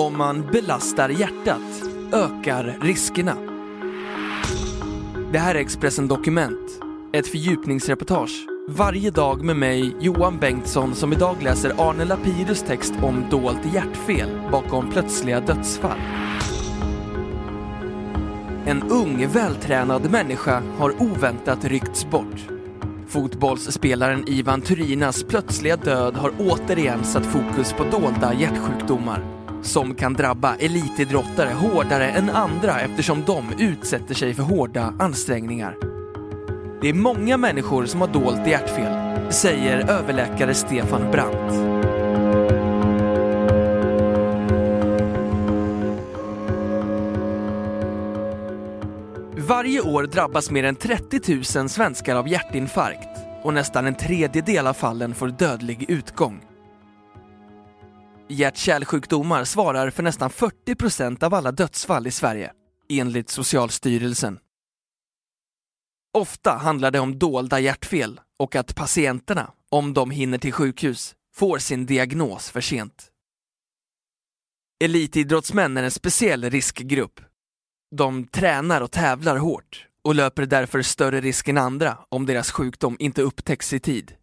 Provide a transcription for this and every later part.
Om man belastar hjärtat ökar riskerna. Det här är Expressen Dokument, ett fördjupningsreportage varje dag med mig, Johan Bengtsson, som idag läser Arne Lapidus text om dolt hjärtfel bakom plötsliga dödsfall. En ung, vältränad människa har oväntat ryckts bort. Fotbollsspelaren Ivan Turinas plötsliga död har återigen satt fokus på dolda hjärtsjukdomar som kan drabba elitidrottare hårdare än andra eftersom de utsätter sig för hårda ansträngningar. Det är många människor som har dolt hjärtfel, säger överläkare Stefan Brandt. Varje år drabbas mer än 30 000 svenskar av hjärtinfarkt och nästan en tredjedel av fallen får dödlig utgång. Hjärt-kärlsjukdomar svarar för nästan 40 procent av alla dödsfall i Sverige, enligt Socialstyrelsen. Ofta handlar det om dolda hjärtfel och att patienterna, om de hinner till sjukhus, får sin diagnos för sent. Elitidrottsmän är en speciell riskgrupp. De tränar och tävlar hårt och löper därför större risk än andra om deras sjukdom inte upptäcks i tid.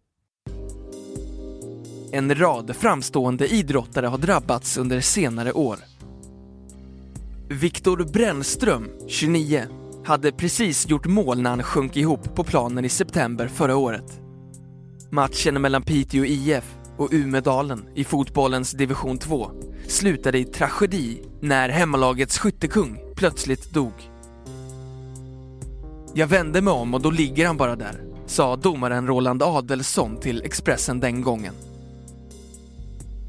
En rad framstående idrottare har drabbats under senare år. Viktor Brännström, 29, hade precis gjort mål när han sjönk ihop på planen i september förra året. Matchen mellan Piteå IF och Umedalen i fotbollens division 2 slutade i tragedi när hemmalagets skyttekung plötsligt dog. Jag vände mig om och då ligger han bara där, sa domaren Roland Adelsson till Expressen den gången.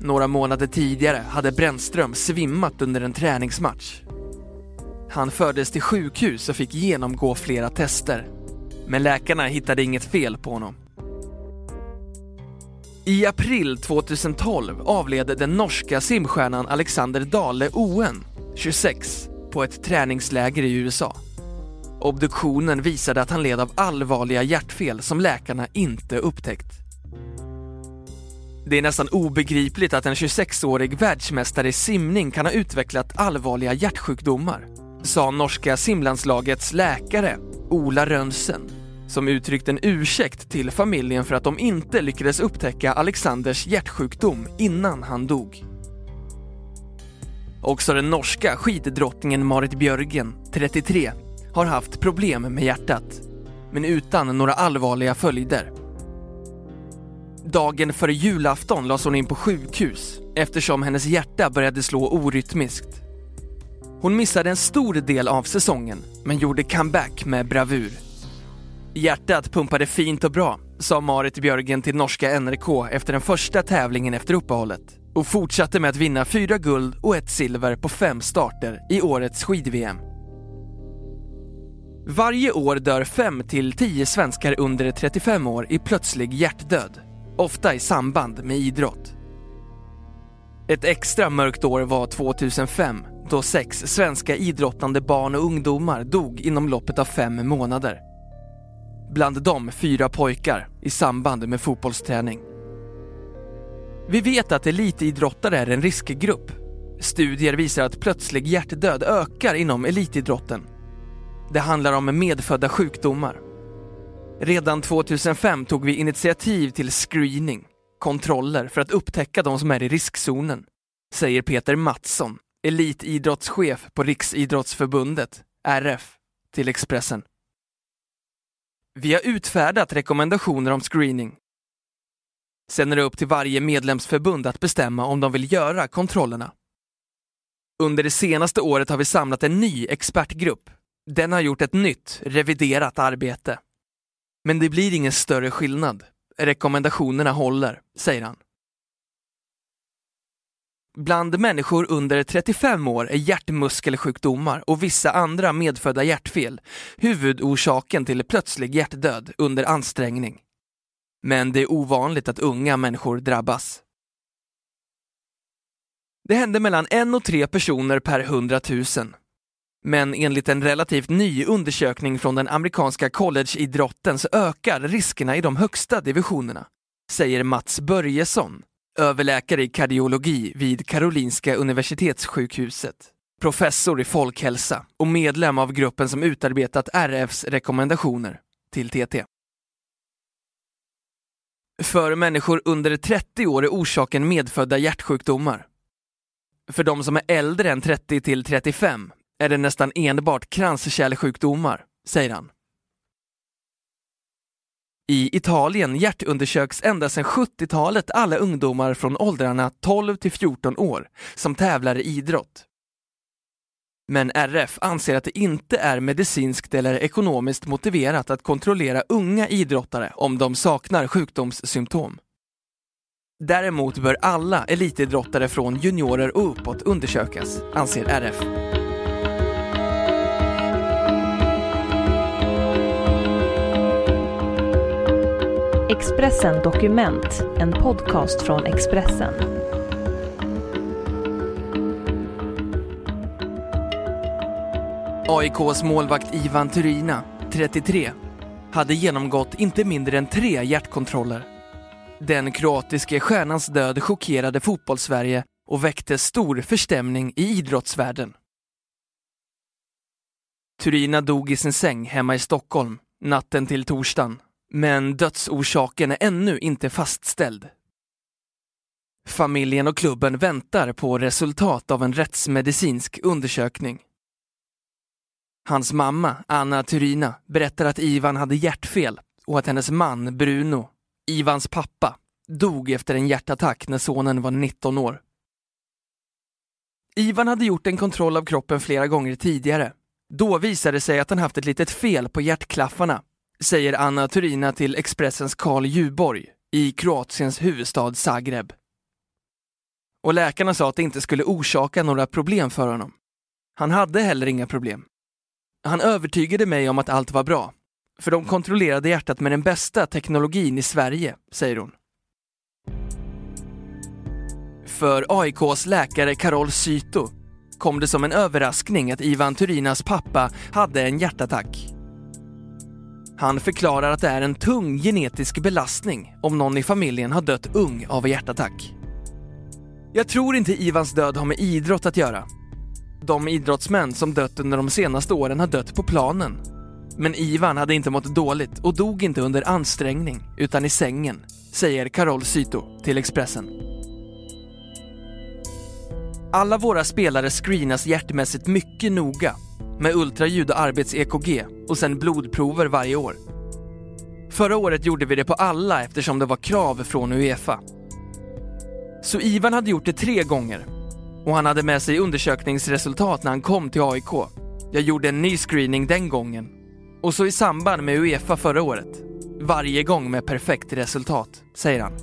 Några månader tidigare hade Brännström svimmat under en träningsmatch. Han fördes till sjukhus och fick genomgå flera tester. Men läkarna hittade inget fel på honom. I april 2012 avled den norska simstjärnan Alexander Dale Oen, 26, på ett träningsläger i USA. Obduktionen visade att han led av allvarliga hjärtfel som läkarna inte upptäckt. Det är nästan obegripligt att en 26-årig världsmästare i simning kan ha utvecklat allvarliga hjärtsjukdomar, sa norska simlandslagets läkare Ola Rönsen, som uttryckt en ursäkt till familjen för att de inte lyckades upptäcka Alexanders hjärtsjukdom innan han dog. Också den norska skiddrottningen Marit Björgen, 33, har haft problem med hjärtat, men utan några allvarliga följder. Dagen före julafton lades hon in på sjukhus eftersom hennes hjärta började slå orytmiskt. Hon missade en stor del av säsongen, men gjorde comeback med bravur. Hjärtat pumpade fint och bra, sa Marit Björgen till norska NRK efter den första tävlingen efter uppehållet och fortsatte med att vinna fyra guld och ett silver på fem starter i årets skid-VM. Varje år dör 5 till 10 svenskar under 35 år i plötslig hjärtdöd, ofta i samband med idrott. Ett extra mörkt år var 2005 då sex svenska idrottande barn och ungdomar dog inom loppet av fem månader. Bland dem fyra pojkar i samband med fotbollsträning. Vi vet att elitidrottare är en riskgrupp. Studier visar att plötslig hjärtdöd ökar inom elitidrotten. Det handlar om medfödda sjukdomar. Redan 2005 tog vi initiativ till screening, kontroller för att upptäcka de som är i riskzonen, säger Peter Mattsson, elitidrottschef på Riksidrottsförbundet, RF, till Expressen. Vi har utfärdat rekommendationer om screening. Sen är det upp till varje medlemsförbund att bestämma om de vill göra kontrollerna. Under det senaste året har vi samlat en ny expertgrupp. Den har gjort ett nytt, reviderat arbete. Men det blir ingen större skillnad. Rekommendationerna håller, säger han. Bland människor under 35 år är hjärtmuskelsjukdomar och vissa andra medfödda hjärtfel huvudorsaken till plötslig hjärtdöd under ansträngning. Men det är ovanligt att unga människor drabbas. Det händer mellan en och tre personer per hundratusen. Men enligt en relativt ny undersökning från den amerikanska collegeidrotten så ökar riskerna i de högsta divisionerna, säger Mats Börjesson, överläkare i kardiologi vid Karolinska Universitetssjukhuset, professor i folkhälsa och medlem av gruppen som utarbetat RFs rekommendationer till TT. För människor under 30 år är orsaken medfödda hjärtsjukdomar. För de som är äldre än 30 till 35 är det nästan enbart kranskärlsjukdomar, säger han. I Italien hjärtundersöks ända sedan 70-talet alla ungdomar från åldrarna 12 till 14 år som tävlar i idrott. Men RF anser att det inte är medicinskt eller ekonomiskt motiverat att kontrollera unga idrottare om de saknar sjukdomssymptom. Däremot bör alla elitidrottare från juniorer och uppåt undersökas, anser RF. Expressen Dokument, en podcast från Expressen. AIKs målvakt Ivan Turina, 33, hade genomgått inte mindre än tre hjärtkontroller. Den kroatiske stjärnans död chockerade fotbollssverige och väckte stor förstämning i idrottsvärlden. Turina dog i sin säng hemma i Stockholm natten till torsdagen, men dödsorsaken är ännu inte fastställd. Familjen och klubben väntar på resultat av en rättsmedicinsk undersökning. Hans mamma, Anna Turina, berättar att Ivan hade hjärtfel och att hennes man, Bruno, Ivans pappa, dog efter en hjärtattack när sonen var 19 år. Ivan hade gjort en kontroll av kroppen flera gånger tidigare. Då visade det sig att han haft ett litet fel på hjärtklaffarna, säger Anna Turina till Expressens Karl Juborg i Kroatiens huvudstad Zagreb. Och läkarna sa att det inte skulle orsaka några problem för honom. Han hade heller inga problem. Han övertygade mig om att allt var bra, för de kontrollerade hjärtat med den bästa teknologin i Sverige, säger hon. För AIKs läkare Karol Syto kom det som en överraskning att Ivan Turinas pappa hade en hjärtattack. Han förklarar att det är en tung genetisk belastning om någon i familjen har dött ung av hjärtattack. Jag tror inte Ivans död har med idrott att göra. De idrottsmän som dött under de senaste åren har dött på planen. Men Ivan hade inte mått dåligt och dog inte under ansträngning utan i sängen, säger Karol Syto till Expressen. Alla våra spelare screenas hjärtmässigt mycket noga med ultraljud och arbets-EKG och sen blodprover varje år. Förra året gjorde vi det på alla eftersom det var krav från Uefa. Så Ivan hade gjort det tre gånger och han hade med sig undersökningsresultat när han kom till AIK. Jag gjorde en ny screening den gången och så i samband med Uefa förra året. Varje gång med perfekt resultat, säger han.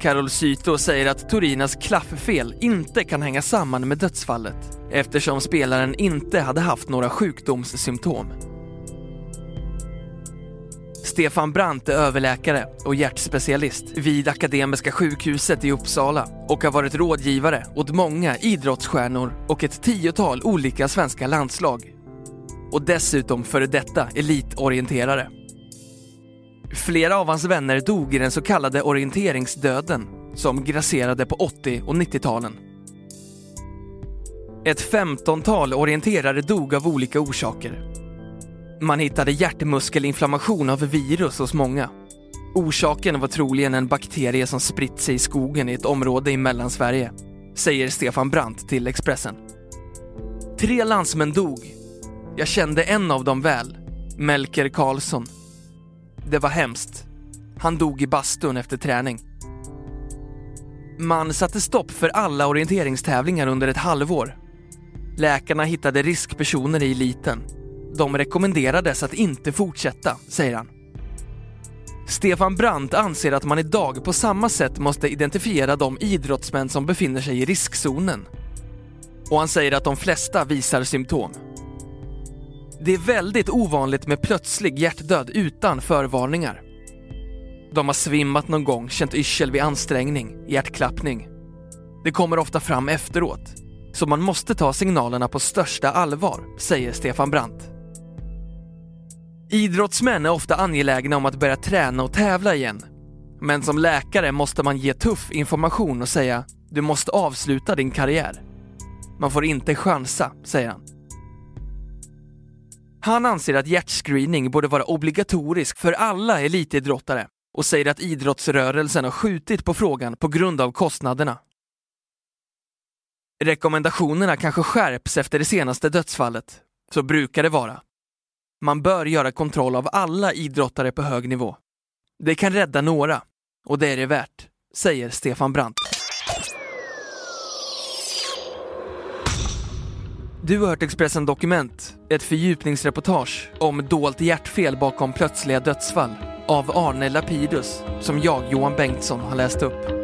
Carol Syto säger att Torinas klafffel inte kan hänga samman med dödsfallet eftersom spelaren inte hade haft några sjukdomssymptom. Stefan Brandt är överläkare och hjärtspecialist vid Akademiska sjukhuset i Uppsala och har varit rådgivare åt många idrottsstjärnor och ett tiotal olika svenska landslag. Och dessutom före detta elitorienterare. Flera av hans vänner dog i den så kallade orienteringsdöden som grasserade på 80 och 90-talen. Ett femtontal orienterare dog av olika orsaker. Man hittade hjärtmuskelinflammation av virus hos många. Orsaken var troligen en bakterie som spritt sig i skogen i ett område i Mellansverige, säger Stefan Brandt till Expressen. Tre landsmän dog. Jag kände en av dem väl, Melker Karlsson. Det var hemskt. Han dog i bastun efter träning. Man satte stopp för alla orienteringstävlingar under ett halvår. Läkarna hittade riskpersoner i eliten. De rekommenderades att inte fortsätta, säger han. Stefan Brandt anser att man idag på samma sätt måste identifiera de idrottsmän som befinner sig i riskzonen. Och han säger att de flesta visar symptom. Det är väldigt ovanligt med plötslig hjärtdöd utan förvarningar. De har svimmat någon gång, känt yrsel vid ansträngning, hjärtklappning. Det kommer ofta fram efteråt, så man måste ta signalerna på största allvar, säger Stefan Brandt. Idrottsmän är ofta angelägna om att börja träna och tävla igen. Men som läkare måste man ge tuff information och säga du måste avsluta din karriär. Man får inte chansa, säger han. Han anser att hjärtscreening borde vara obligatorisk för alla elitidrottare och säger att idrottsrörelsen har skjutit på frågan på grund av kostnaderna. Rekommendationerna kanske skärps efter det senaste dödsfallet. Så brukar det vara. Man bör göra kontroll av alla idrottare på hög nivå. Det kan rädda några, och det är det värt, säger Stefan Brandt. Du har hört Expressen Dokument, ett fördjupningsreportage om dolt hjärtfel bakom plötsliga dödsfall av Arne Lapidus, som jag, Johan Bengtsson, har läst upp.